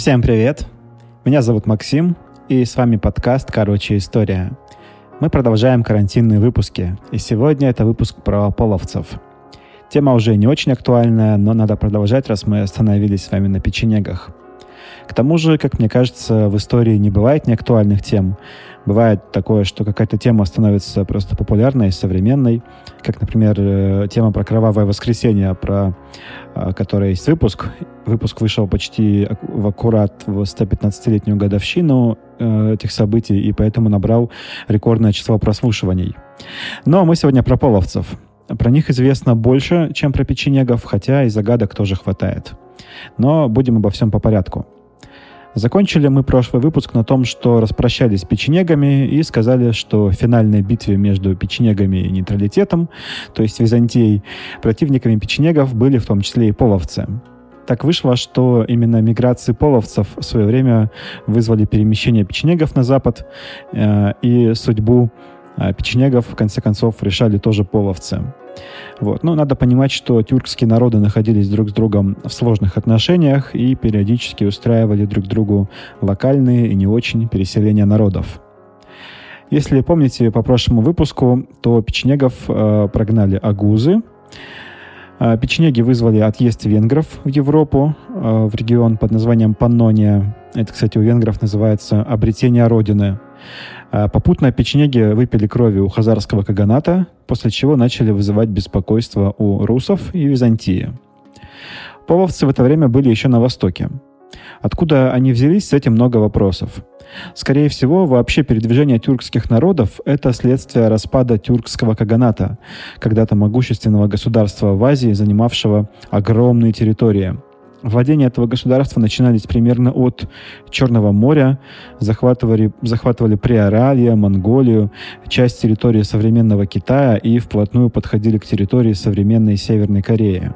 Всем привет! Меня зовут Максим, и с вами подкаст «Короче, история». Мы продолжаем карантинные выпуски, и сегодня это выпуск про половцев. Тема уже не очень актуальная, но надо продолжать, раз мы остановились с вами на печенегах. К тому же, как мне кажется, в истории не бывает неактуальных тем. Бывает такое, что какая-то тема становится просто популярной, современной, как, например, э, тема про кровавое воскресенье, про э, которой есть выпуск. Выпуск вышел почти в аккурат в 115-летнюю годовщину э, этих событий, и поэтому набрал рекордное число прослушиваний. Но мы сегодня про половцев. Про них известно больше, чем про печенегов, хотя и загадок тоже хватает. Но будем обо всем по порядку. Закончили мы прошлый выпуск на том, что распрощались с печенегами и сказали, что в финальной битве между печенегами и нейтралитетом, то есть Византией, противниками печенегов были в том числе и половцы. Так вышло, что именно миграции половцев в свое время вызвали перемещение печенегов на запад, э, и судьбу э, печенегов, в конце концов, решали тоже половцы. Вот. Но надо понимать, что тюркские народы находились друг с другом в сложных отношениях и периодически устраивали друг другу локальные и не очень переселения народов. Если помните по прошлому выпуску, то печенегов э, прогнали агузы. Э, печенеги вызвали отъезд венгров в Европу, э, в регион под названием Паннония. Это, кстати, у венгров называется «обретение Родины». А попутно печенеги выпили крови у хазарского каганата, после чего начали вызывать беспокойство у русов и Византии. Половцы в это время были еще на востоке. Откуда они взялись, с этим много вопросов. Скорее всего, вообще передвижение тюркских народов – это следствие распада тюркского каганата, когда-то могущественного государства в Азии, занимавшего огромные территории – Владения этого государства начинались примерно от Черного моря, захватывали, захватывали Приоралье, Монголию, часть территории современного Китая и вплотную подходили к территории современной Северной Кореи.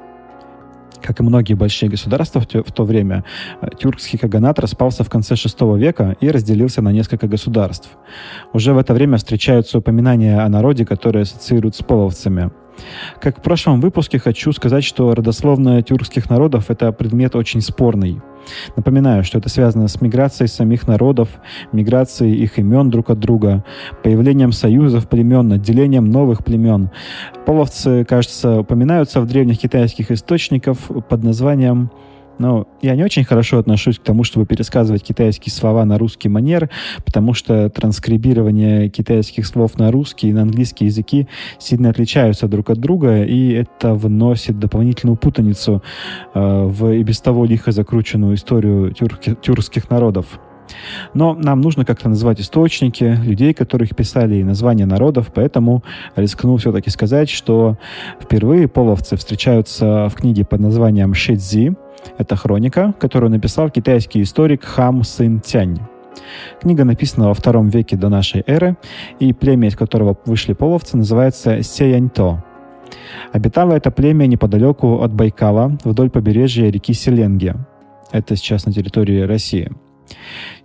Как и многие большие государства в, то время, э, тюркский каганат распался в конце VI века и разделился на несколько государств. Уже в это время встречаются упоминания о народе, которые ассоциируют с половцами – как в прошлом выпуске хочу сказать, что родословная тюркских народов – это предмет очень спорный. Напоминаю, что это связано с миграцией самих народов, миграцией их имен друг от друга, появлением союзов племен, отделением новых племен. Половцы, кажется, упоминаются в древних китайских источниках под названием но я не очень хорошо отношусь к тому, чтобы пересказывать китайские слова на русский манер, потому что транскрибирование китайских слов на русский и на английский языки сильно отличаются друг от друга, и это вносит дополнительную путаницу э, в и без того лихо закрученную историю тюрки, тюркских народов. Но нам нужно как-то называть источники, людей, которых писали, и названия народов, поэтому рискну все-таки сказать, что впервые половцы встречаются в книге под названием «Шэдзи», это хроника, которую написал китайский историк Хам Сын Тянь. Книга написана во втором веке до нашей эры, и племя, из которого вышли половцы, называется Сеяньто. Обитало это племя неподалеку от Байкала, вдоль побережья реки Селенги. Это сейчас на территории России –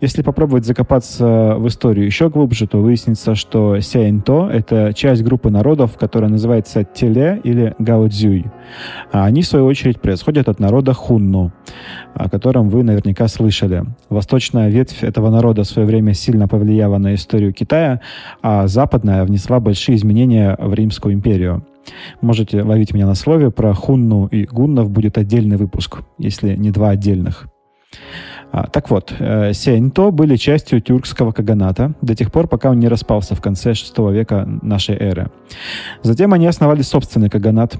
если попробовать закопаться в историю еще глубже, то выяснится, что Сяинто — это часть группы народов, которая называется Теле или Гаодзюй. А они, в свою очередь, происходят от народа Хунну, о котором вы наверняка слышали. Восточная ветвь этого народа в свое время сильно повлияла на историю Китая, а западная внесла большие изменения в Римскую империю. Можете ловить меня на слове, про Хунну и Гуннов будет отдельный выпуск, если не два отдельных. А, так вот, э, Сеинто были частью тюркского каганата до тех пор, пока он не распался в конце VI века нашей эры. Затем они основали собственный каганат.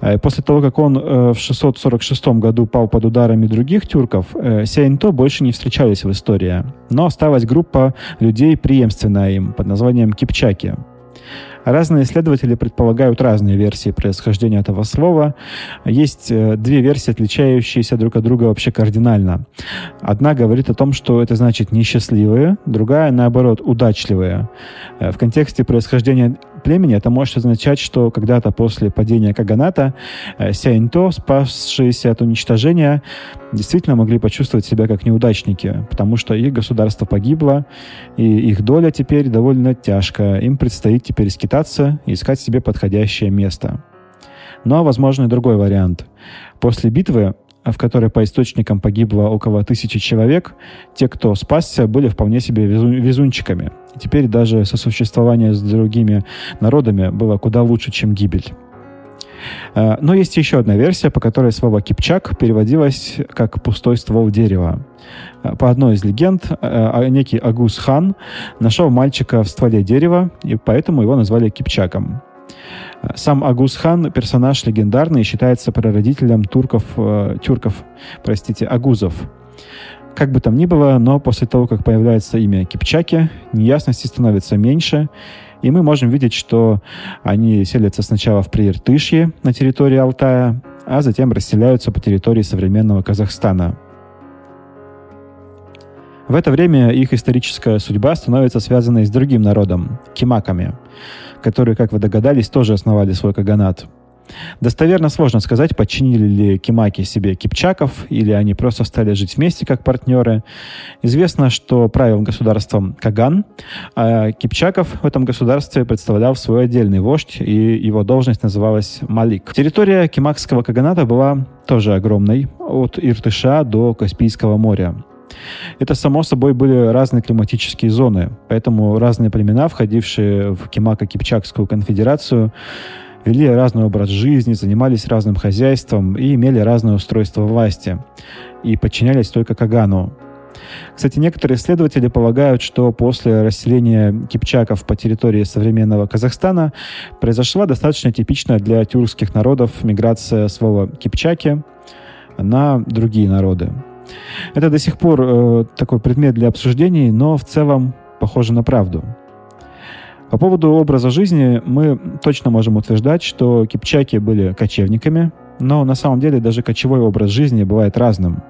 Э, после того, как он э, в 646 году пал под ударами других тюрков, э, Сеинто больше не встречались в истории. Но осталась группа людей, преемственная им, под названием Кипчаки. Разные исследователи предполагают разные версии происхождения этого слова. Есть э, две версии, отличающиеся друг от друга вообще кардинально. Одна говорит о том, что это значит несчастливые, другая, наоборот, удачливые. Э, в контексте происхождения племени это может означать, что когда-то после падения Каганата э, Сяинто, спасшиеся от уничтожения, действительно могли почувствовать себя как неудачники, потому что их государство погибло, и их доля теперь довольно тяжкая. Им предстоит теперь скитаться и искать себе подходящее место. Но, возможно, и другой вариант. После битвы в которой по источникам погибло около тысячи человек, те, кто спасся, были вполне себе везунчиками. И теперь даже сосуществование с другими народами было куда лучше, чем гибель. Э, но есть еще одна версия, по которой слово «кипчак» переводилось как «пустой ствол дерева». Э, по одной из легенд, э, а некий Агус хан нашел мальчика в стволе дерева, и поэтому его назвали Кипчаком. Сам Агус хан персонаж легендарный и считается прародителем турков, э, тюрков, простите, агузов. Как бы там ни было, но после того, как появляется имя Кипчаки, неясности становится меньше, и мы можем видеть, что они селятся сначала в Прииртышье на территории Алтая, а затем расселяются по территории современного Казахстана. В это время их историческая судьба становится связанной с другим народом – кимаками, которые, как вы догадались, тоже основали свой каганат – Достоверно сложно сказать, подчинили ли кимаки себе кипчаков, или они просто стали жить вместе как партнеры. Известно, что правил государством Каган, а кипчаков в этом государстве представлял свой отдельный вождь, и его должность называлась Малик. Территория кимакского каганата была тоже огромной, от Иртыша до Каспийского моря. Это, само собой, были разные климатические зоны, поэтому разные племена, входившие в Кимако-Кипчакскую конфедерацию, вели разный образ жизни, занимались разным хозяйством и имели разное устройство власти, и подчинялись только Кагану. Кстати, некоторые исследователи полагают, что после расселения кипчаков по территории современного Казахстана произошла достаточно типичная для тюркских народов миграция слова «кипчаки» на другие народы. Это до сих пор э, такой предмет для обсуждений, но в целом похоже на правду. По поводу образа жизни мы точно можем утверждать, что кипчаки были кочевниками, но на самом деле даже кочевой образ жизни бывает разным.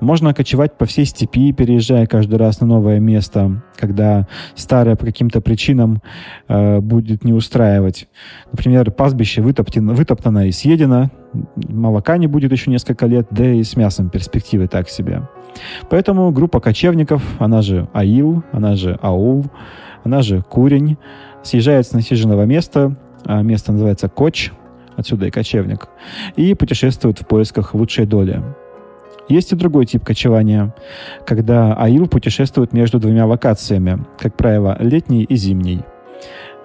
Можно кочевать по всей степи, переезжая каждый раз на новое место, когда старое по каким-то причинам э, будет не устраивать. Например, пастбище вытоптано, вытоптано и съедено, молока не будет еще несколько лет, да и с мясом перспективы так себе. Поэтому группа кочевников, она же АИЛ, она же АУЛ, она же Курень, съезжает с насиженного места, а место называется Коч, отсюда и кочевник, и путешествует в поисках лучшей доли. Есть и другой тип кочевания, когда аил путешествует между двумя локациями, как правило, летней и зимней –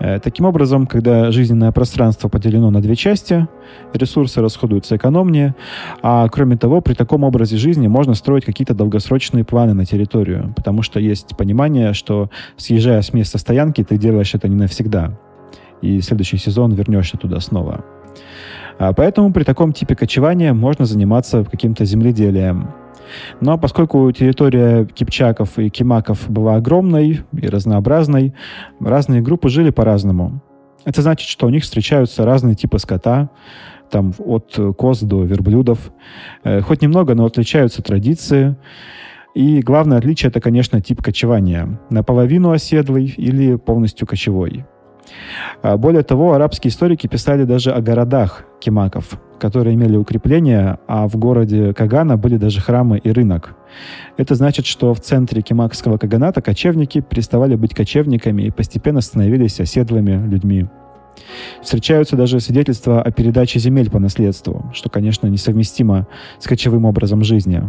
Э, таким образом, когда жизненное пространство поделено на две части, ресурсы расходуются экономнее, а кроме того, при таком образе жизни можно строить какие-то долгосрочные планы на территорию, потому что есть понимание, что съезжая с места стоянки, ты делаешь это не навсегда, и следующий сезон вернешься туда снова. А поэтому при таком типе кочевания можно заниматься каким-то земледелием, но поскольку территория кипчаков и кимаков была огромной и разнообразной, разные группы жили по-разному. Это значит, что у них встречаются разные типы скота, там от коз до верблюдов. Э, хоть немного, но отличаются традиции. И главное отличие это, конечно, тип кочевания. Наполовину оседлый или полностью кочевой. А более того, арабские историки писали даже о городах кимаков, которые имели укрепления, а в городе Кагана были даже храмы и рынок. Это значит, что в центре кимакского каганата кочевники переставали быть кочевниками и постепенно становились оседлыми людьми. Встречаются даже свидетельства о передаче земель по наследству, что, конечно, несовместимо с кочевым образом жизни.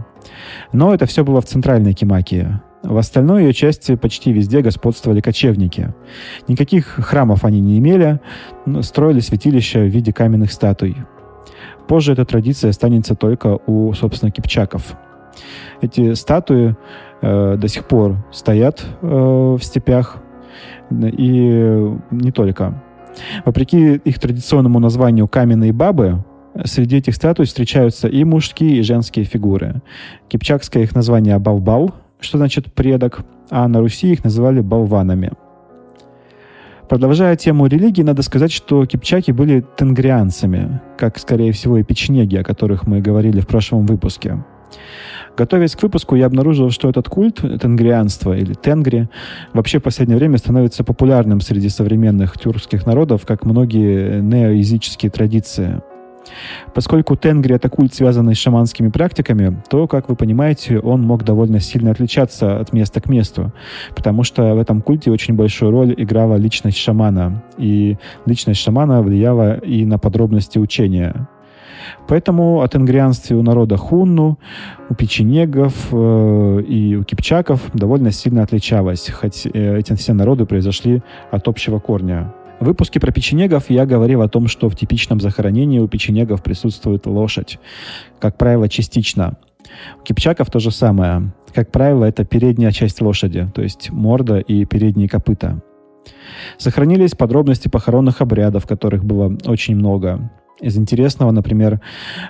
Но это все было в центральной Кимакии. В остальной ее части почти везде господствовали кочевники. Никаких храмов они не имели, строили святилища в виде каменных статуй. Позже эта традиция останется только у, собственно, кипчаков. Эти статуи э, до сих пор стоят э, в степях, и не только. Вопреки их традиционному названию «каменные бабы», среди этих статуй встречаются и мужские, и женские фигуры. Кипчакское их название «балбал», что значит «предок», а на Руси их называли «болванами». Продолжая тему религии, надо сказать, что кипчаки были тенгрианцами, как, скорее всего, и печенеги, о которых мы говорили в прошлом выпуске. Готовясь к выпуску, я обнаружил, что этот культ тенгрианства или тенгри вообще в последнее время становится популярным среди современных тюркских народов, как многие неоязыческие традиции – Поскольку тенгри — это культ, связанный с шаманскими практиками, то, как вы понимаете, он мог довольно сильно отличаться от места к месту, потому что в этом культе очень большую роль играла личность шамана, и личность шамана влияла и на подробности учения. Поэтому о тенгрианстве у народа хунну, у печенегов э, и у кипчаков довольно сильно отличалось, хоть э, эти все народы произошли от общего корня. В выпуске про печенегов я говорил о том, что в типичном захоронении у печенегов присутствует лошадь, как правило, частично. У кипчаков то же самое. Как правило, это передняя часть лошади, то есть морда и передние копыта. Сохранились подробности похоронных обрядов, которых было очень много. Из интересного, например,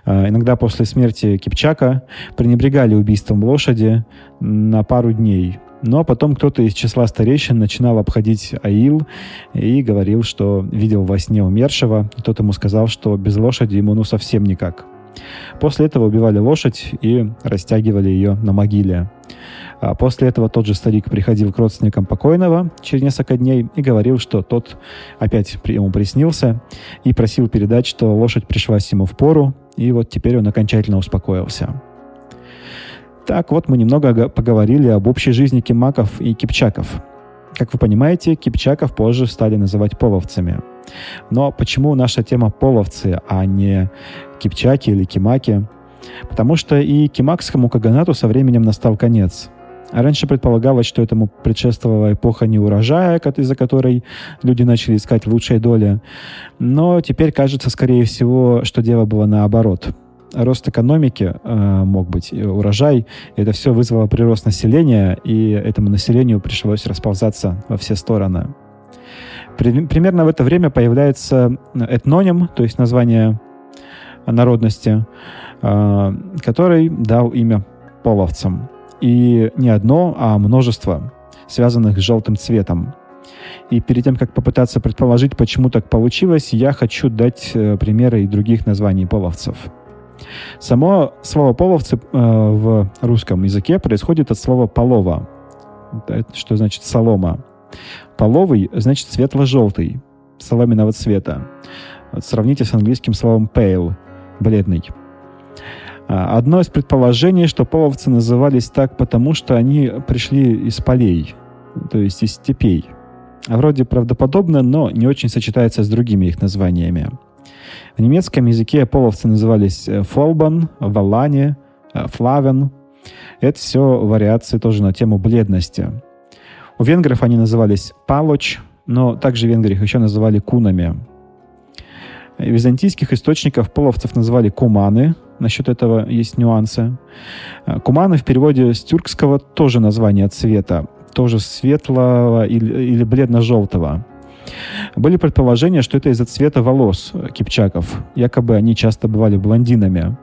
э, иногда после смерти Кипчака пренебрегали убийством лошади на пару дней – но потом кто-то из числа старейшин начинал обходить Аил и говорил, что видел во сне умершего. Тот ему сказал, что без лошади ему ну совсем никак. После этого убивали лошадь и растягивали ее на могиле. А после этого тот же старик приходил к родственникам покойного через несколько дней и говорил, что тот опять ему приснился и просил передать, что лошадь пришлась ему в пору, и вот теперь он окончательно успокоился. Так вот, мы немного поговорили об общей жизни кимаков и кипчаков. Как вы понимаете, кипчаков позже стали называть половцами. Но почему наша тема половцы, а не кипчаки или кимаки? Потому что и кимакскому каганату со временем настал конец. А раньше предполагалось, что этому предшествовала эпоха неурожая, из-за которой люди начали искать лучшей доли. Но теперь кажется, скорее всего, что дело было наоборот рост экономики э, мог быть, урожай. Это все вызвало прирост населения, и этому населению пришлось расползаться во все стороны. При, примерно в это время появляется этноним, то есть название народности, э, который дал имя половцам. И не одно, а множество, связанных с желтым цветом. И перед тем, как попытаться предположить, почему так получилось, я хочу дать э, примеры и других названий половцев. Само слово «половцы» э, в русском языке происходит от слова «полова», что значит «солома». Половый значит светло-желтый, соломенного цвета. Сравните с английским словом pale, бледный. А, одно из предположений, что половцы назывались так, потому что они пришли из полей, то есть из степей. Вроде правдоподобно, но не очень сочетается с другими их названиями. В немецком языке половцы назывались э, фолбан, валане, э, флавен. Это все вариации тоже на тему бледности. У венгров они назывались палоч, но также венгры их еще называли кунами. Византийских источниках половцев называли куманы. Насчет этого есть нюансы. Э, куманы в переводе с тюркского тоже название цвета. Тоже светлого или, или бледно-желтого. Были предположения, что это из-за цвета волос кипчаков. Якобы они часто бывали блондинами.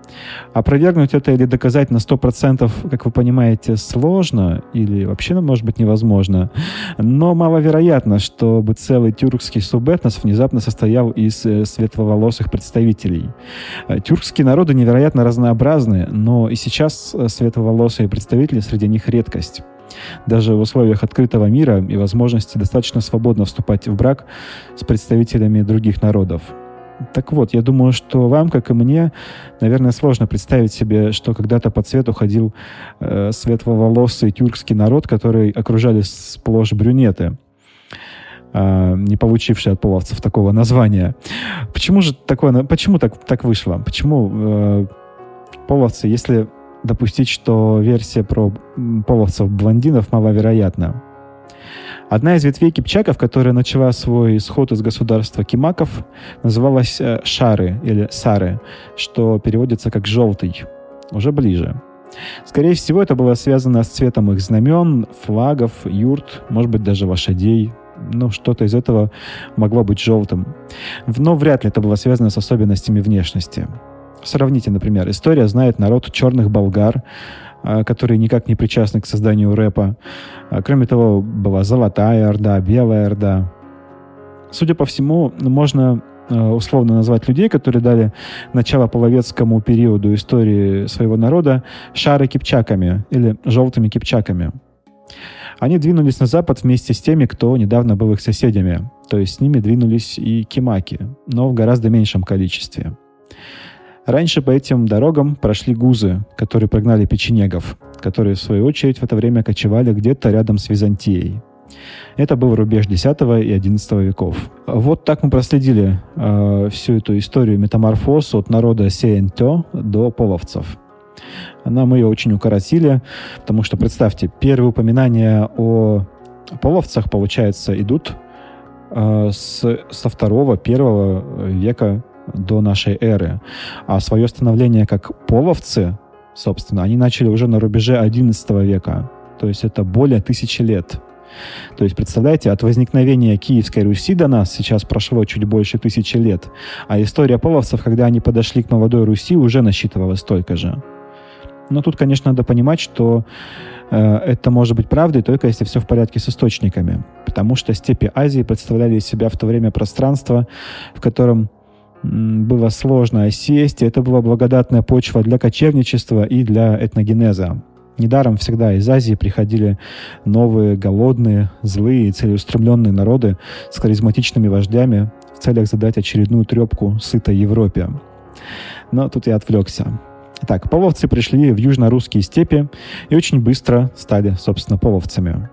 Опровергнуть это или доказать на 100%, как вы понимаете, сложно или вообще, ну, может быть, невозможно. Но маловероятно, чтобы целый тюркский субэтнос внезапно состоял из э, светловолосых представителей. Э, тюркские народы невероятно разнообразны, но и сейчас э, светловолосые представители среди них редкость даже в условиях открытого мира и возможности достаточно свободно вступать в брак с представителями других народов. Так вот, я думаю, что вам, как и мне, наверное, сложно представить себе, что когда-то по цвету ходил э, светловолосый тюркский народ, который окружали сплошь брюнеты, э, не получившие от половцев такого названия. Почему же такое, почему так, так вышло? Почему э, половцы, если допустить, что версия про половцев-блондинов маловероятна. Одна из ветвей кипчаков, которая начала свой исход из государства кимаков, называлась э, Шары или Сары, что переводится как «желтый», уже ближе. Скорее всего, это было связано с цветом их знамен, флагов, юрт, может быть, даже лошадей. Ну, что-то из этого могло быть желтым. Но вряд ли это было связано с особенностями внешности. Сравните, например, история знает народ черных болгар, а, которые никак не причастны к созданию рэпа. А, кроме того, была Золотая Орда, Белая Орда. Судя по всему, можно а, условно назвать людей, которые дали начало половецкому периоду истории своего народа шары кипчаками или желтыми кипчаками. Они двинулись на запад вместе с теми, кто недавно был их соседями. То есть с ними двинулись и кимаки, но в гораздо меньшем количестве. Раньше по этим дорогам прошли гузы, которые прогнали печенегов, которые, в свою очередь, в это время кочевали где-то рядом с Византией. Это был рубеж X и XI веков. Вот так мы проследили э, всю эту историю метаморфоз от народа Сеэнтё до половцев. Она, мы ее очень укоротили, потому что, представьте, первые упоминания о половцах, получается, идут э, с, со второго, первого века до нашей эры. А свое становление как половцы, собственно, они начали уже на рубеже XI века. То есть это более тысячи лет. То есть, представляете, от возникновения Киевской Руси до нас сейчас прошло чуть больше тысячи лет, а история половцев, когда они подошли к молодой Руси, уже насчитывала столько же. Но тут, конечно, надо понимать, что э, это может быть правдой только если все в порядке с источниками, потому что степи Азии представляли из себя в то время пространство, в котором было сложно осесть, это была благодатная почва для кочевничества и для этногенеза. Недаром всегда из Азии приходили новые, голодные, злые и целеустремленные народы с харизматичными вождями в целях задать очередную трепку сытой Европе. Но тут я отвлекся. Итак, половцы пришли в южно-русские степи и очень быстро стали, собственно, половцами.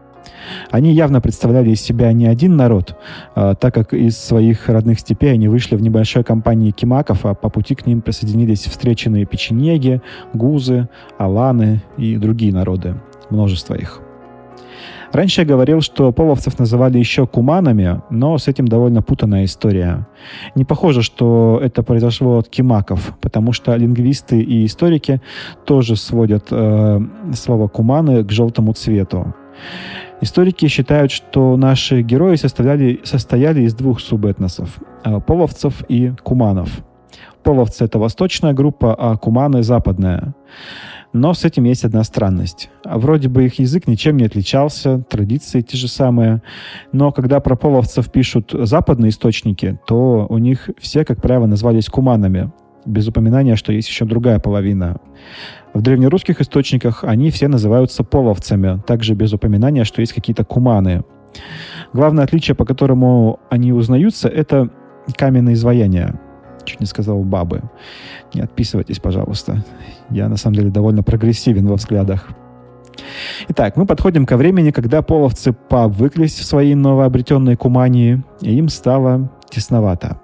Они явно представляли из себя не один народ, а, так как из своих родных степей они вышли в небольшой компании кимаков, а по пути к ним присоединились встреченные печенеги, гузы, аланы и другие народы. Множество их. Раньше я говорил, что половцев называли еще куманами, но с этим довольно путанная история. Не похоже, что это произошло от кимаков, потому что лингвисты и историки тоже сводят э, слово куманы к желтому цвету. Историки считают, что наши герои составляли, состояли из двух субэтносов э, – половцев и куманов. Половцы – это восточная группа, а куманы – западная. Но с этим есть одна странность. Вроде бы их язык ничем не отличался, традиции те же самые, но когда про половцев пишут западные источники, то у них все, как правило, назвались куманами, без упоминания, что есть еще другая половина. В древнерусских источниках они все называются половцами, также без упоминания, что есть какие-то куманы. Главное отличие, по которому они узнаются, это каменные изваяния. Чуть не сказал бабы. Не отписывайтесь, пожалуйста. Я, на самом деле, довольно прогрессивен во взглядах. Итак, мы подходим ко времени, когда половцы повыклись в свои новообретенные кумании, и им стало тесновато.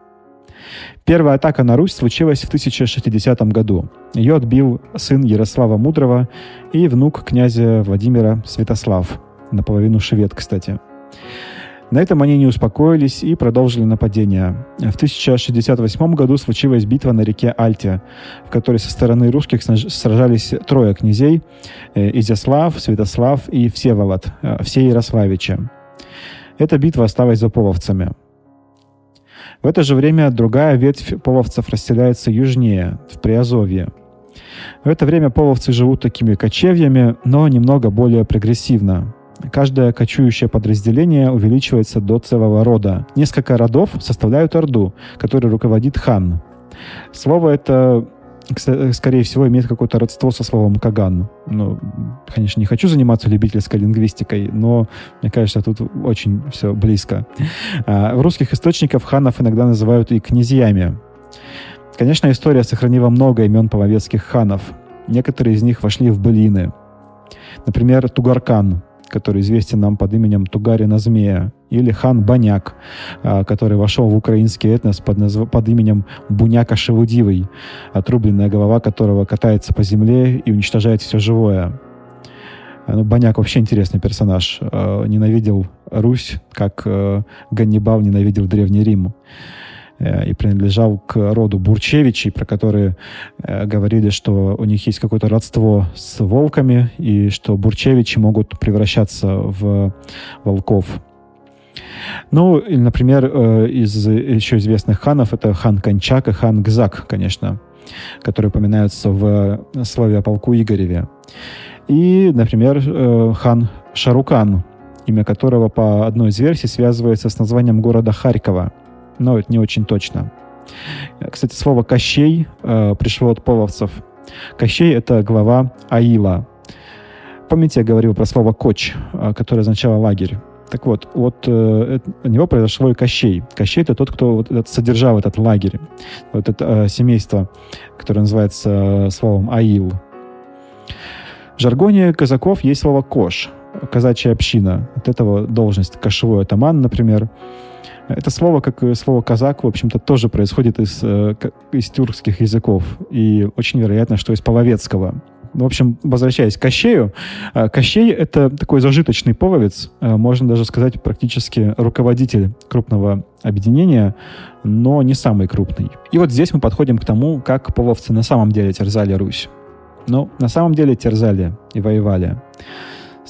Первая атака на Русь случилась в 1060 году. Ее отбил сын Ярослава Мудрого и внук князя Владимира Святослав, наполовину швед, кстати. На этом они не успокоились и продолжили нападение. В 1068 году случилась битва на реке Альте, в которой со стороны русских сражались трое князей э, – Изяслав, Святослав и Всеволод, э, все Ярославичи. Эта битва осталась за половцами – в это же время другая ветвь половцев расселяется южнее, в Приазовье. В это время половцы живут такими кочевьями, но немного более прогрессивно. Каждое кочующее подразделение увеличивается до целого рода. Несколько родов составляют орду, которой руководит хан. Слово это скорее всего, имеет какое-то родство со словом «каган». Ну, конечно, не хочу заниматься любительской лингвистикой, но мне кажется, тут очень все близко. А, в русских источниках ханов иногда называют и князьями. Конечно, история сохранила много имен половецких ханов. Некоторые из них вошли в былины. Например, Тугаркан, который известен нам под именем Тугарина Змея, или хан Баняк, а, который вошел в украинский этнос под, назв... под именем Буняка Шелудивый, отрубленная голова которого катается по земле и уничтожает все живое. А, ну, Баняк вообще интересный персонаж. А, ненавидел Русь, как э, Ганнибал ненавидел Древний Рим и принадлежал к роду Бурчевичей, про которые э, говорили, что у них есть какое-то родство с волками, и что Бурчевичи могут превращаться в волков. Ну, или, например, э, из еще известных ханов это хан Кончак и хан Гзак, конечно, которые упоминаются в слове о полку Игореве. И, например, э, хан Шарукан, имя которого по одной из версий связывается с названием города Харькова. Но это не очень точно. Кстати, слово «Кощей» э, пришло от половцев. Кощей — это глава Аила. Помните, я говорил про слово «коч», которое означало «лагерь». Так вот, от э, от него произошло и Кощей. Кощей — это тот, кто вот содержал этот лагерь, вот это э, семейство, которое называется э, словом Аил. В жаргоне казаков есть слово «кош». казачья община. От этого должность кошевой атаман, например. Это слово, как и слово «казак», в общем-то, тоже происходит из, э, из тюркских языков. И очень вероятно, что из половецкого. В общем, возвращаясь к Кощею, э, Кощей — это такой зажиточный половец, э, можно даже сказать, практически руководитель крупного объединения, но не самый крупный. И вот здесь мы подходим к тому, как половцы на самом деле терзали Русь. Ну, на самом деле терзали и воевали.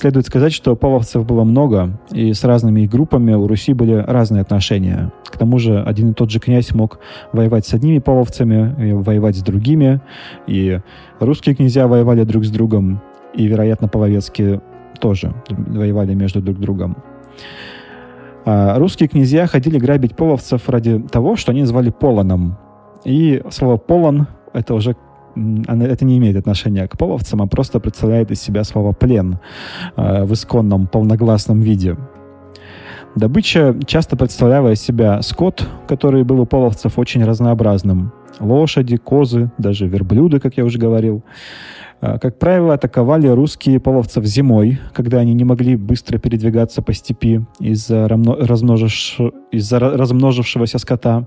Следует сказать, что половцев было много, и с разными группами у Руси были разные отношения. К тому же один и тот же князь мог воевать с одними половцами, и воевать с другими, и русские князья воевали друг с другом, и, вероятно, половецкие тоже воевали между друг другом. А русские князья ходили грабить половцев ради того, что они называли полоном. И слово «полон» — это уже это не имеет отношения к половцам, а просто представляет из себя слово «плен» э, в исконном полногласном виде. Добыча часто представляла из себя скот, который был у половцев очень разнообразным. Лошади, козы, даже верблюды, как я уже говорил. Э, как правило, атаковали русские половцев зимой, когда они не могли быстро передвигаться по степи из-за размноживш... из размножившегося скота.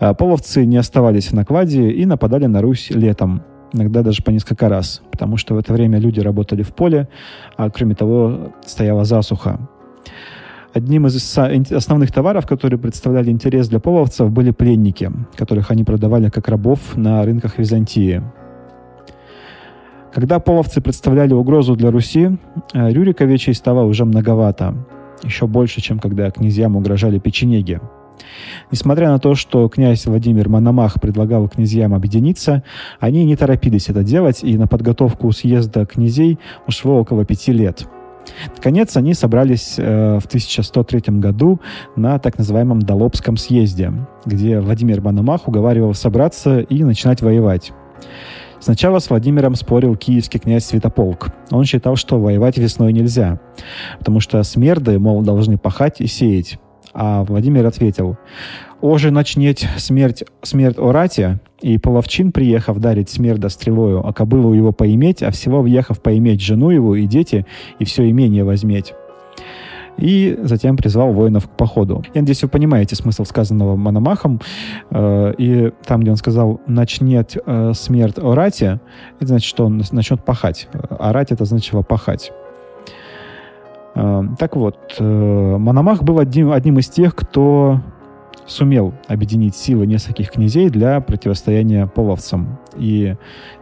А половцы не оставались в накладе и нападали на Русь летом, иногда даже по несколько раз, потому что в это время люди работали в поле, а кроме того стояла засуха. Одним из основных товаров, которые представляли интерес для половцев, были пленники, которых они продавали как рабов на рынках Византии. Когда половцы представляли угрозу для Руси, э, Рюриковичей стало уже многовато. Еще больше, чем когда князьям угрожали печенеги – Несмотря на то, что князь Владимир Мономах предлагал князьям объединиться, они не торопились это делать, и на подготовку съезда князей ушло около пяти лет. Наконец, они собрались э, в 1103 году на так называемом Долобском съезде, где Владимир Мономах уговаривал собраться и начинать воевать. Сначала с Владимиром спорил киевский князь Святополк. Он считал, что воевать весной нельзя, потому что смерды, мол, должны пахать и сеять. А Владимир ответил, «Оже начнеть смерть, смерть орати, и половчин, приехав дарить смерда стрелою, а кобылу его поиметь, а всего въехав поиметь жену его и дети, и все имение возьметь» и затем призвал воинов к походу. Я надеюсь, вы понимаете смысл сказанного Мономахом. Э, и там, где он сказал «начнет э, смерть орати», это значит, что он начнет пахать. Орать — это значит пахать. Э, так вот, э, Мономах был одним, одним из тех, кто сумел объединить силы нескольких князей для противостояния половцам. И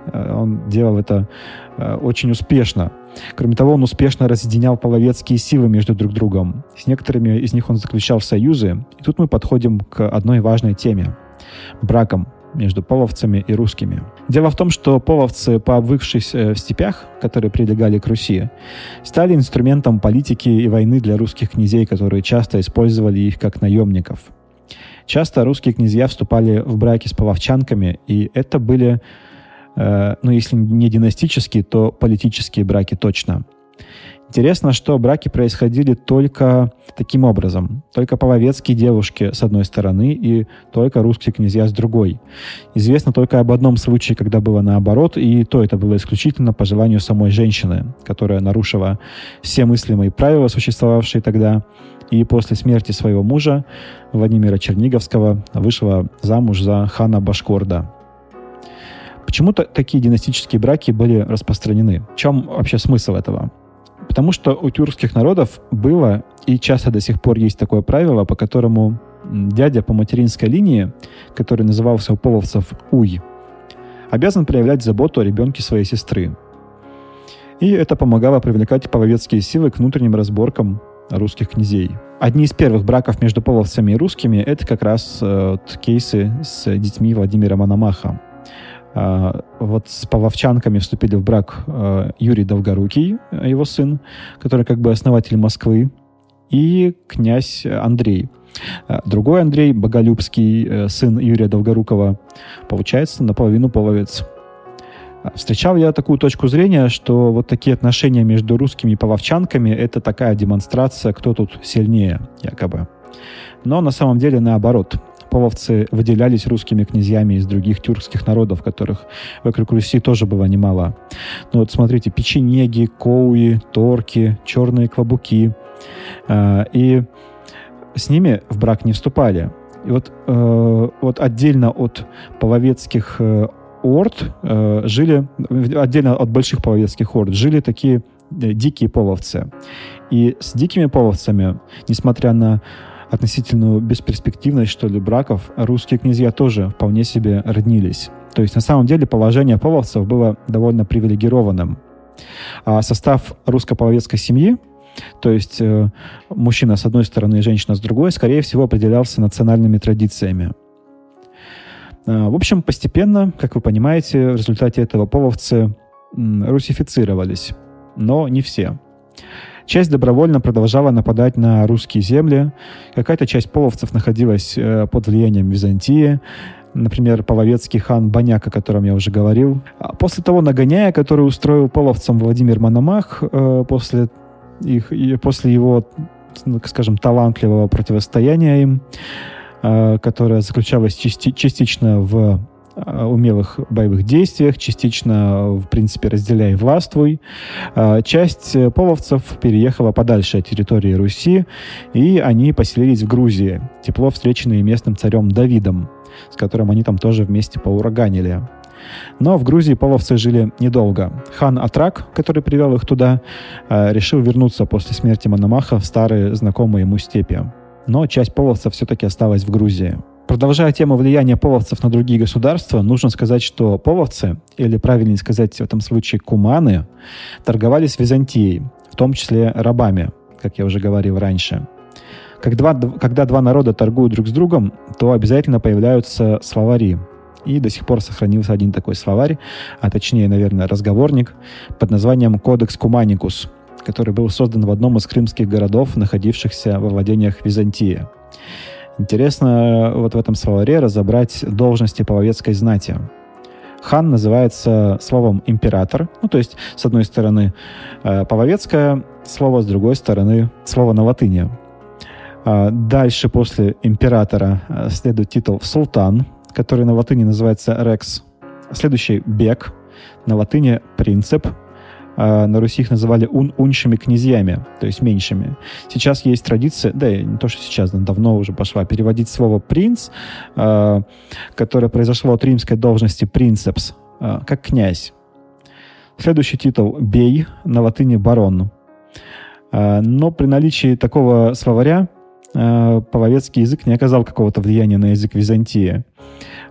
э, он делал это очень успешно. Кроме того, он успешно разъединял половецкие силы между друг другом. С некоторыми из них он заключал союзы. И тут мы подходим к одной важной теме – бракам между половцами и русскими. Дело в том, что половцы, пообвыкшись э, в степях, которые прилегали к Руси, стали инструментом политики и войны для русских князей, которые часто использовали их как наемников. Часто русские князья вступали в браки с половчанками, и это были, э, ну если не династические, то политические браки точно – Интересно, что браки происходили только таким образом. Только половецкие девушки с одной стороны и только русские князья с другой. Известно только об одном случае, когда было наоборот, и то это было исключительно по желанию самой женщины, которая нарушила все мыслимые правила, существовавшие тогда, и после смерти своего мужа, Владимира Черниговского, вышла замуж за хана Башкорда. Почему-то такие династические браки были распространены. В чем вообще смысл этого? Потому что у тюркских народов было и часто до сих пор есть такое правило, по которому дядя по материнской линии, который назывался у половцев Уй, обязан проявлять заботу о ребенке своей сестры. И это помогало привлекать половецкие силы к внутренним разборкам русских князей. Одни из первых браков между половцами и русскими — это как раз э, кейсы с детьми Владимира Мономаха. А, вот с половчанками вступили в брак а, Юрий Долгорукий, его сын, который как бы основатель Москвы, и князь Андрей. А, другой Андрей, Боголюбский, э, сын Юрия Долгорукова, получается наполовину половец. Встречал я такую точку зрения, что вот такие отношения между русскими и половчанками — это такая демонстрация, кто тут сильнее, якобы. Но на самом деле наоборот. Половцы выделялись русскими князьями из других тюркских народов, которых вокруг Руси тоже было немало. Ну вот смотрите, печенеги, коуи, торки, черные клобуки. Э, и с ними в брак не вступали. И вот, э, вот отдельно от половецких э, орд э, жили, отдельно от больших половецких орд, жили такие дикие половцы. И с дикими половцами, несмотря на относительную бесперспективность, что ли, браков, русские князья тоже вполне себе роднились. То есть на самом деле положение половцев было довольно привилегированным. А состав русско-половецкой семьи, то есть э, мужчина с одной стороны и женщина с другой, скорее всего, определялся национальными традициями. Э, в общем, постепенно, как вы понимаете, в результате этого половцы русифицировались, но не все. Часть добровольно продолжала нападать на русские земли. Какая-то часть половцев находилась э, под влиянием Византии. Например, половецкий хан Баняк, о котором я уже говорил. А после того нагоняя, который устроил половцам Владимир Мономах, э, после, их, после его, ну, скажем, талантливого противостояния им, э, которое заключалось части, частично в умелых боевых действиях, частично, в принципе, разделяя властвуй. Э, часть половцев переехала подальше от территории Руси, и они поселились в Грузии, тепло встреченные местным царем Давидом, с которым они там тоже вместе поураганили. Но в Грузии половцы жили недолго. Хан Атрак, который привел их туда, э, решил вернуться после смерти Мономаха в старые знакомые ему степи. Но часть половцев все-таки осталась в Грузии. Продолжая тему влияния половцев на другие государства, нужно сказать, что половцы, или правильнее сказать в этом случае куманы, торговали с Византией, в том числе рабами, как я уже говорил раньше. Когда, когда два народа торгуют друг с другом, то обязательно появляются словари. И до сих пор сохранился один такой словарь, а точнее, наверное, разговорник под названием «Кодекс Куманикус», который был создан в одном из крымских городов, находившихся во владениях Византии. Интересно вот в этом словаре разобрать должности половецкой знати. Хан называется словом император, ну то есть с одной стороны э, половецкое слово, с другой стороны слово на латыни. А дальше после императора э, следует титул султан, который на латыни называется рекс. Следующий бег, на латыни принцип, а, на Руси их называли ун уньшими князьями, то есть меньшими. Сейчас есть традиция, да, не то, что сейчас, давно уже пошла, переводить слово «принц», э, которое произошло от римской должности «принцепс», э, как «князь». Следующий титул «бей», на латыни «барон». Но при наличии такого словаря половецкий язык не оказал какого-то влияния на язык Византии.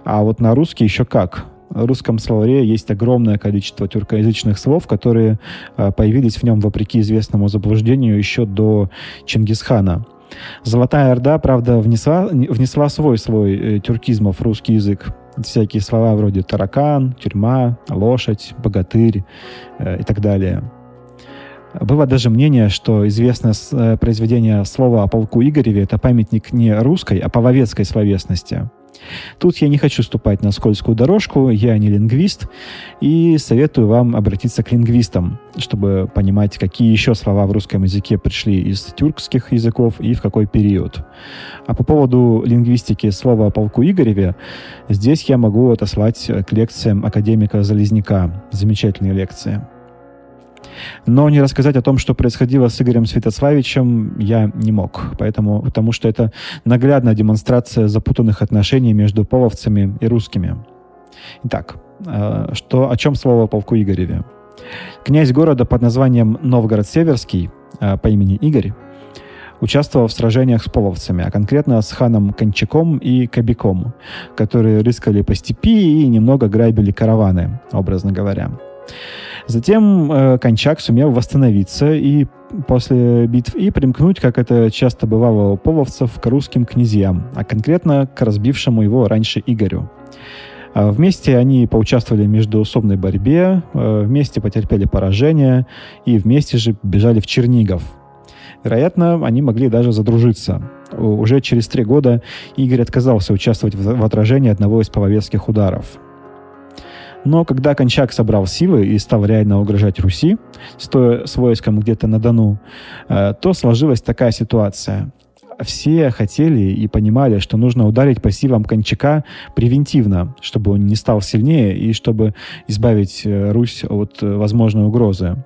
А вот на русский еще как – русском словаре есть огромное количество тюркоязычных слов, которые а, появились в нем вопреки известному заблуждению еще до Чингисхана. Золотая Орда, правда, внесла, внесла свой слой э, тюркизмов в русский язык. Всякие слова вроде таракан, тюрьма, лошадь, богатырь э, и так далее. Было даже мнение, что известное э, произведение слова о полку Игореве — это памятник не русской, а половецкой словесности — Тут я не хочу ступать на скользкую дорожку, я не лингвист, и советую вам обратиться к лингвистам, чтобы понимать, какие еще слова в русском языке пришли из тюркских языков и в какой период. А по поводу лингвистики слова о полку Игореве, здесь я могу отослать к лекциям академика Залезняка. Замечательные лекции. Но не рассказать о том, что происходило с Игорем Святославичем, я не мог. Поэтому, потому что это наглядная демонстрация запутанных отношений между половцами и русскими. Итак, э, что, о чем слово полку Игореве? Князь города под названием Новгород-Северский э, по имени Игорь участвовал в сражениях с половцами, а конкретно с ханом Кончаком и Кобяком, которые рыскали по степи и немного грабили караваны, образно говоря. Затем э, Кончак сумел восстановиться и после битв и примкнуть, как это часто бывало у половцев, к русским князьям, а конкретно к разбившему его раньше Игорю. А вместе они поучаствовали в междуусобной борьбе, э, вместе потерпели поражение и вместе же бежали в Чернигов. Вероятно, они могли даже задружиться. Уже через три года Игорь отказался участвовать в отражении одного из половецких ударов – но когда Кончак собрал силы и стал реально угрожать Руси, стоя с войском где-то на Дону, э, то сложилась такая ситуация. все хотели и понимали, что нужно ударить по силам Кончака превентивно, чтобы он не стал сильнее и чтобы избавить э, Русь от э, возможной угрозы.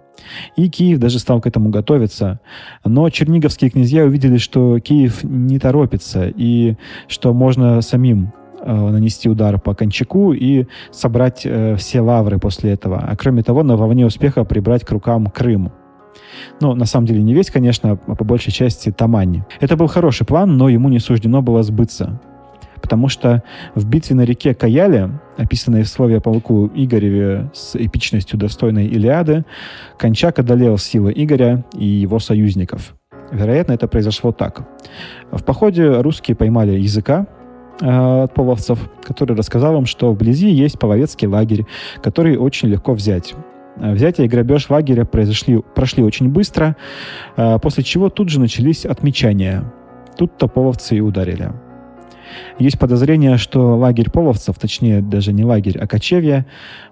И Киев даже стал к этому готовиться. Но черниговские князья увидели, что Киев не торопится и что можно самим нанести удар по Кончаку и собрать э, все лавры после этого. А кроме того, на волне успеха прибрать к рукам Крым. Ну, на самом деле не весь, конечно, а по большей части Тамань. Это был хороший план, но ему не суждено было сбыться. Потому что в битве на реке Каяле, описанной в слове о полку Игореве с эпичностью достойной Илиады, Кончак одолел силы Игоря и его союзников. Вероятно, это произошло так. В походе русские поймали языка, э, от половцев, который рассказал им, что вблизи есть половецкий лагерь, который очень легко взять. Э, взятие и грабеж лагеря произошли, прошли очень быстро, э, после чего тут же начались отмечания. Тут-то половцы и ударили. Есть подозрение, что лагерь половцев, точнее даже не лагерь, а кочевье,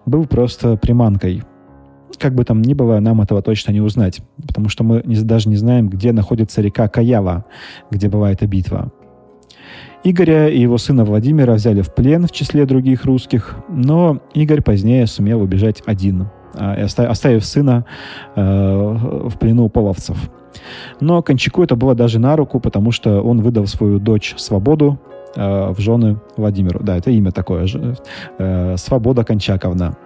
был просто приманкой. Как бы там ни было, нам этого точно не узнать, потому что мы даже не знаем, где находится река Каяла, где была эта битва. Игоря и его сына Владимира взяли в плен в числе других русских, но Игорь позднее сумел убежать один – а, оставив сына э, в плену половцев. Но Кончаку это было даже на руку, потому что он выдал свою дочь Свободу э, в жены Владимиру. Да, это имя такое. Э, Свобода Кончаковна.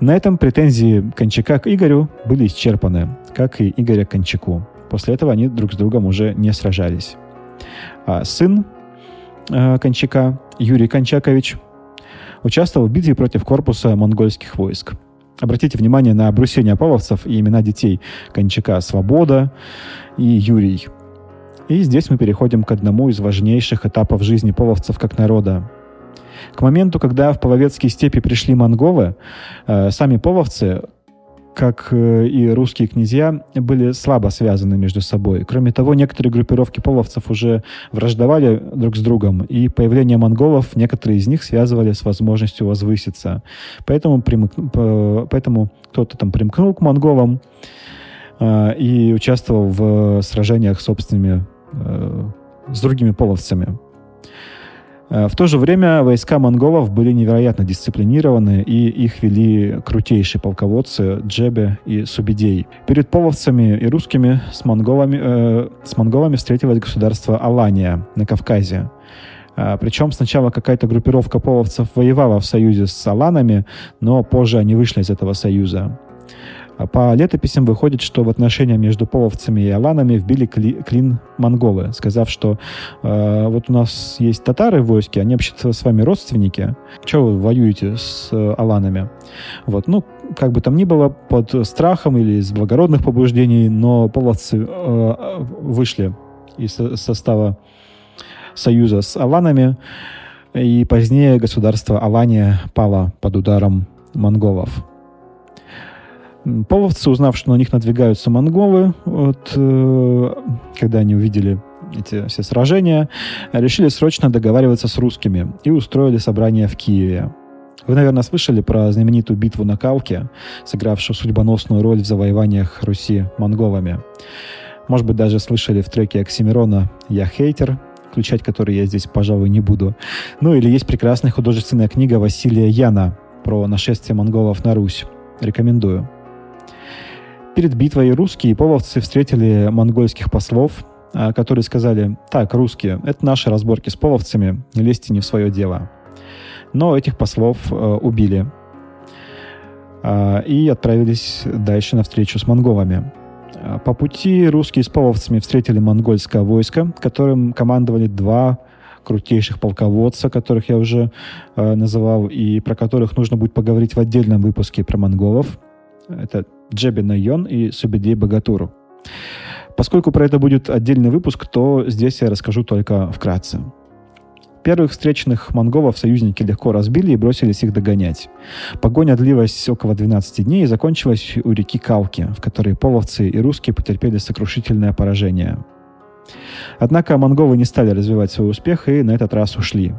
На этом претензии Кончака к Игорю были исчерпаны, как и Игоря к Кончаку. После этого они друг с другом уже не сражались. А сын Кончака, Юрий Кончакович, участвовал в битве против корпуса монгольских войск. Обратите внимание на обрусение половцев и имена детей Кончака Свобода и Юрий. И здесь мы переходим к одному из важнейших этапов жизни половцев как народа. К моменту, когда в половецкие степи пришли монголы, э, сами половцы как э, и русские князья, были слабо связаны между собой. Кроме того, некоторые группировки половцев уже враждовали друг с другом, и появление монголов некоторые из них связывали с возможностью возвыситься. Поэтому, примык... Поэтому кто-то там примкнул к монголам э, и участвовал в сражениях собственными, э, с другими половцами. Э, в то же время войска монголов были невероятно дисциплинированы, и их вели крутейшие полководцы Джебе и Субидей. Перед половцами и русскими с монголами, э, с монголами встретилось государство Алания на Кавказе. Э, причем сначала какая-то группировка половцев воевала в союзе с аланами, но позже они вышли из этого союза. А по летописям выходит, что в отношения между половцами и аланами вбили клин монголы, сказав, что э, вот у нас есть татары в войске, они вообще-то с вами родственники. Чего вы воюете с э, аланами? Вот, ну, как бы там ни было, под страхом или из благородных побуждений, но половцы э, вышли из состава союза с аланами, и позднее государство Алания пало под ударом монголов. Половцы, узнав, что на них надвигаются монголы, вот, э, когда они увидели эти все сражения, решили срочно договариваться с русскими и устроили собрание в Киеве. Вы, наверное, слышали про знаменитую битву на Калке, сыгравшую судьбоносную роль в завоеваниях Руси монголами. Может быть, даже слышали в треке Оксимирона «Я хейтер», включать который я здесь, пожалуй, не буду. Ну или есть прекрасная художественная книга Василия Яна про нашествие монголов на Русь. Рекомендую. Перед битвой русские и половцы встретили монгольских послов, а, которые сказали, так, русские, это наши разборки с половцами, не лезьте не в свое дело. Но этих послов э, убили э, и отправились дальше на встречу с монголами. По пути русские с половцами встретили монгольское войско, которым командовали два крутейших полководца, которых я уже э, называл, и про которых нужно будет поговорить в отдельном выпуске про монголов. Это Джеби Найон и Субидей Богатуру. Поскольку про это будет отдельный выпуск, то здесь я расскажу только вкратце. Первых встречных монголов союзники легко разбили и бросились их догонять. Погоня длилась около 12 дней и закончилась у реки Калки, в которой половцы и русские потерпели сокрушительное поражение. Однако монголы не стали развивать свой успех и на этот раз ушли.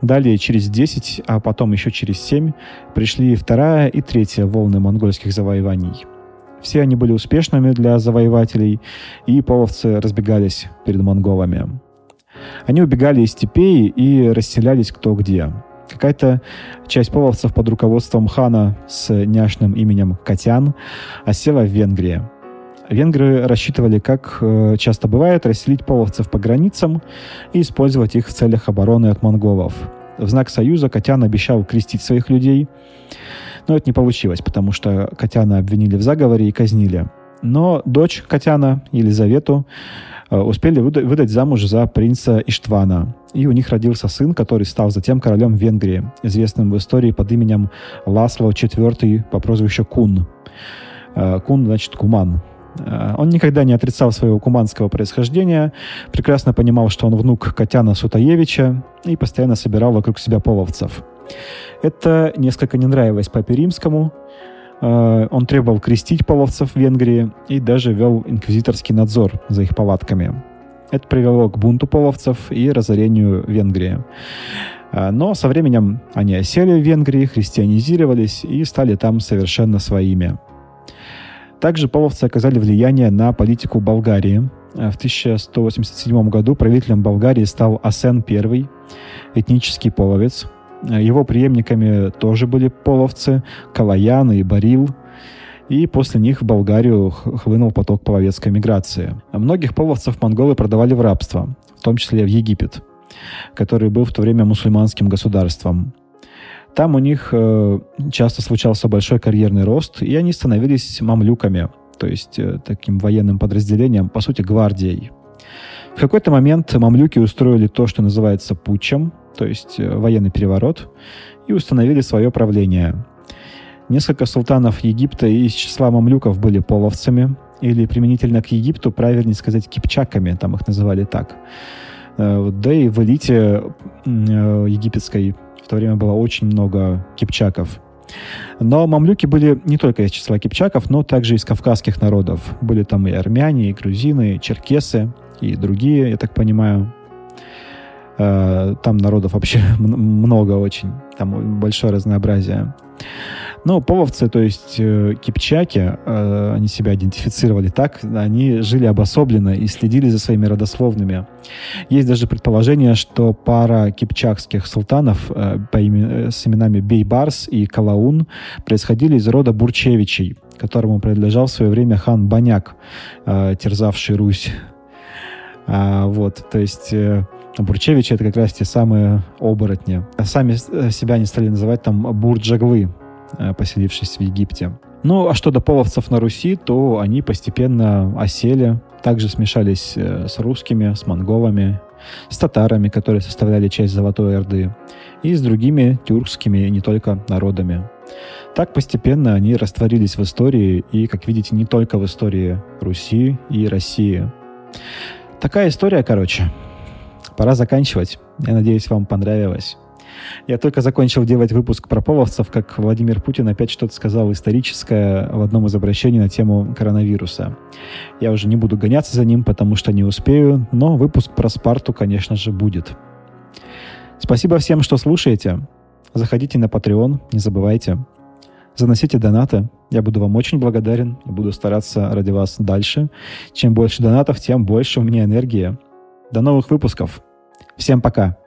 Далее через 10, а потом еще через 7 пришли вторая и третья волны монгольских завоеваний. Все они были успешными для завоевателей, и половцы разбегались перед монголами. Они убегали из степей и расселялись кто где. Какая-то часть половцев под руководством хана с няшным именем Катян осела в Венгрии. Венгры рассчитывали, как э, часто бывает, расселить половцев по границам и использовать их в целях обороны от монголов. В знак союза Катян обещал крестить своих людей, но это не получилось, потому что Катяна обвинили в заговоре и казнили. Но дочь Катяна, Елизавету, э, успели выдать замуж за принца Иштвана. И у них родился сын, который стал затем королем Венгрии, известным в истории под именем Ласло IV по прозвищу Кун. Э, Кун значит Куман. Э, он никогда не отрицал своего куманского происхождения, прекрасно понимал, что он внук Катяна Сутаевича и постоянно собирал вокруг себя половцев. Это несколько не нравилось Папе Римскому. Э, он требовал крестить половцев в Венгрии и даже вел инквизиторский надзор за их палатками. Это привело к бунту половцев и разорению Венгрии. Э, но со временем они осели в Венгрии, христианизировались и стали там совершенно своими. Также половцы оказали влияние на политику Болгарии. Э, в 1187 году правителем Болгарии стал Асен I, этнический половец. Э, его преемниками тоже были половцы, Калаян и Барил. И после них в Болгарию хлынул поток половецкой миграции. Многих половцев монголы продавали в рабство, в том числе в Египет, который был в то время мусульманским государством. Там у них э, часто случался большой карьерный рост, и они становились мамлюками, то есть э, таким военным подразделением, по сути, гвардией. В какой-то момент мамлюки устроили то, что называется путчем, то есть э, военный переворот, и установили свое правление. Несколько султанов Египта из числа мамлюков были половцами, или применительно к Египту, правильнее сказать, кипчаками, там их называли так. Да и в элите египетской то время было очень много кипчаков. Но мамлюки были не только из числа кипчаков, но также из кавказских народов. Были там и армяне, и грузины, и черкесы, и другие, я так понимаю. Э, там народов вообще много очень. Там большое разнообразие. Ну, половцы, то есть э, кипчаки, э, они себя идентифицировали так, они жили обособленно и следили за своими родословными. Есть даже предположение, что пара кипчакских султанов по име, с именами Бейбарс и Калаун происходили из рода Бурчевичей, которому принадлежал в свое время хан Баняк, терзавший Русь. Вот, то есть... Э, Бурчевичи — это как раз те самые оборотни. Сами э, себя они стали называть там бурджаглы, Э, поселившись в Египте. Ну, а что до половцев на Руси, то они постепенно осели, также смешались э, с русскими, с монголами, с татарами, которые составляли часть Золотой Орды, и с другими тюркскими и не только народами. Так постепенно они растворились в истории, и, как видите, не только в истории Руси и России. Такая история, короче. Пора заканчивать. Я надеюсь, вам понравилось. Я только закончил делать выпуск про половцев, как Владимир Путин опять что-то сказал историческое в одном из обращений на тему коронавируса. Я уже не буду гоняться за ним, потому что не успею, но выпуск про Спарту, конечно же, будет. Спасибо всем, что слушаете. Заходите на Patreon, не забывайте. Заносите донаты. Я буду вам очень благодарен и буду стараться ради вас дальше. Чем больше донатов, тем больше у меня энергии. До новых выпусков. Всем пока.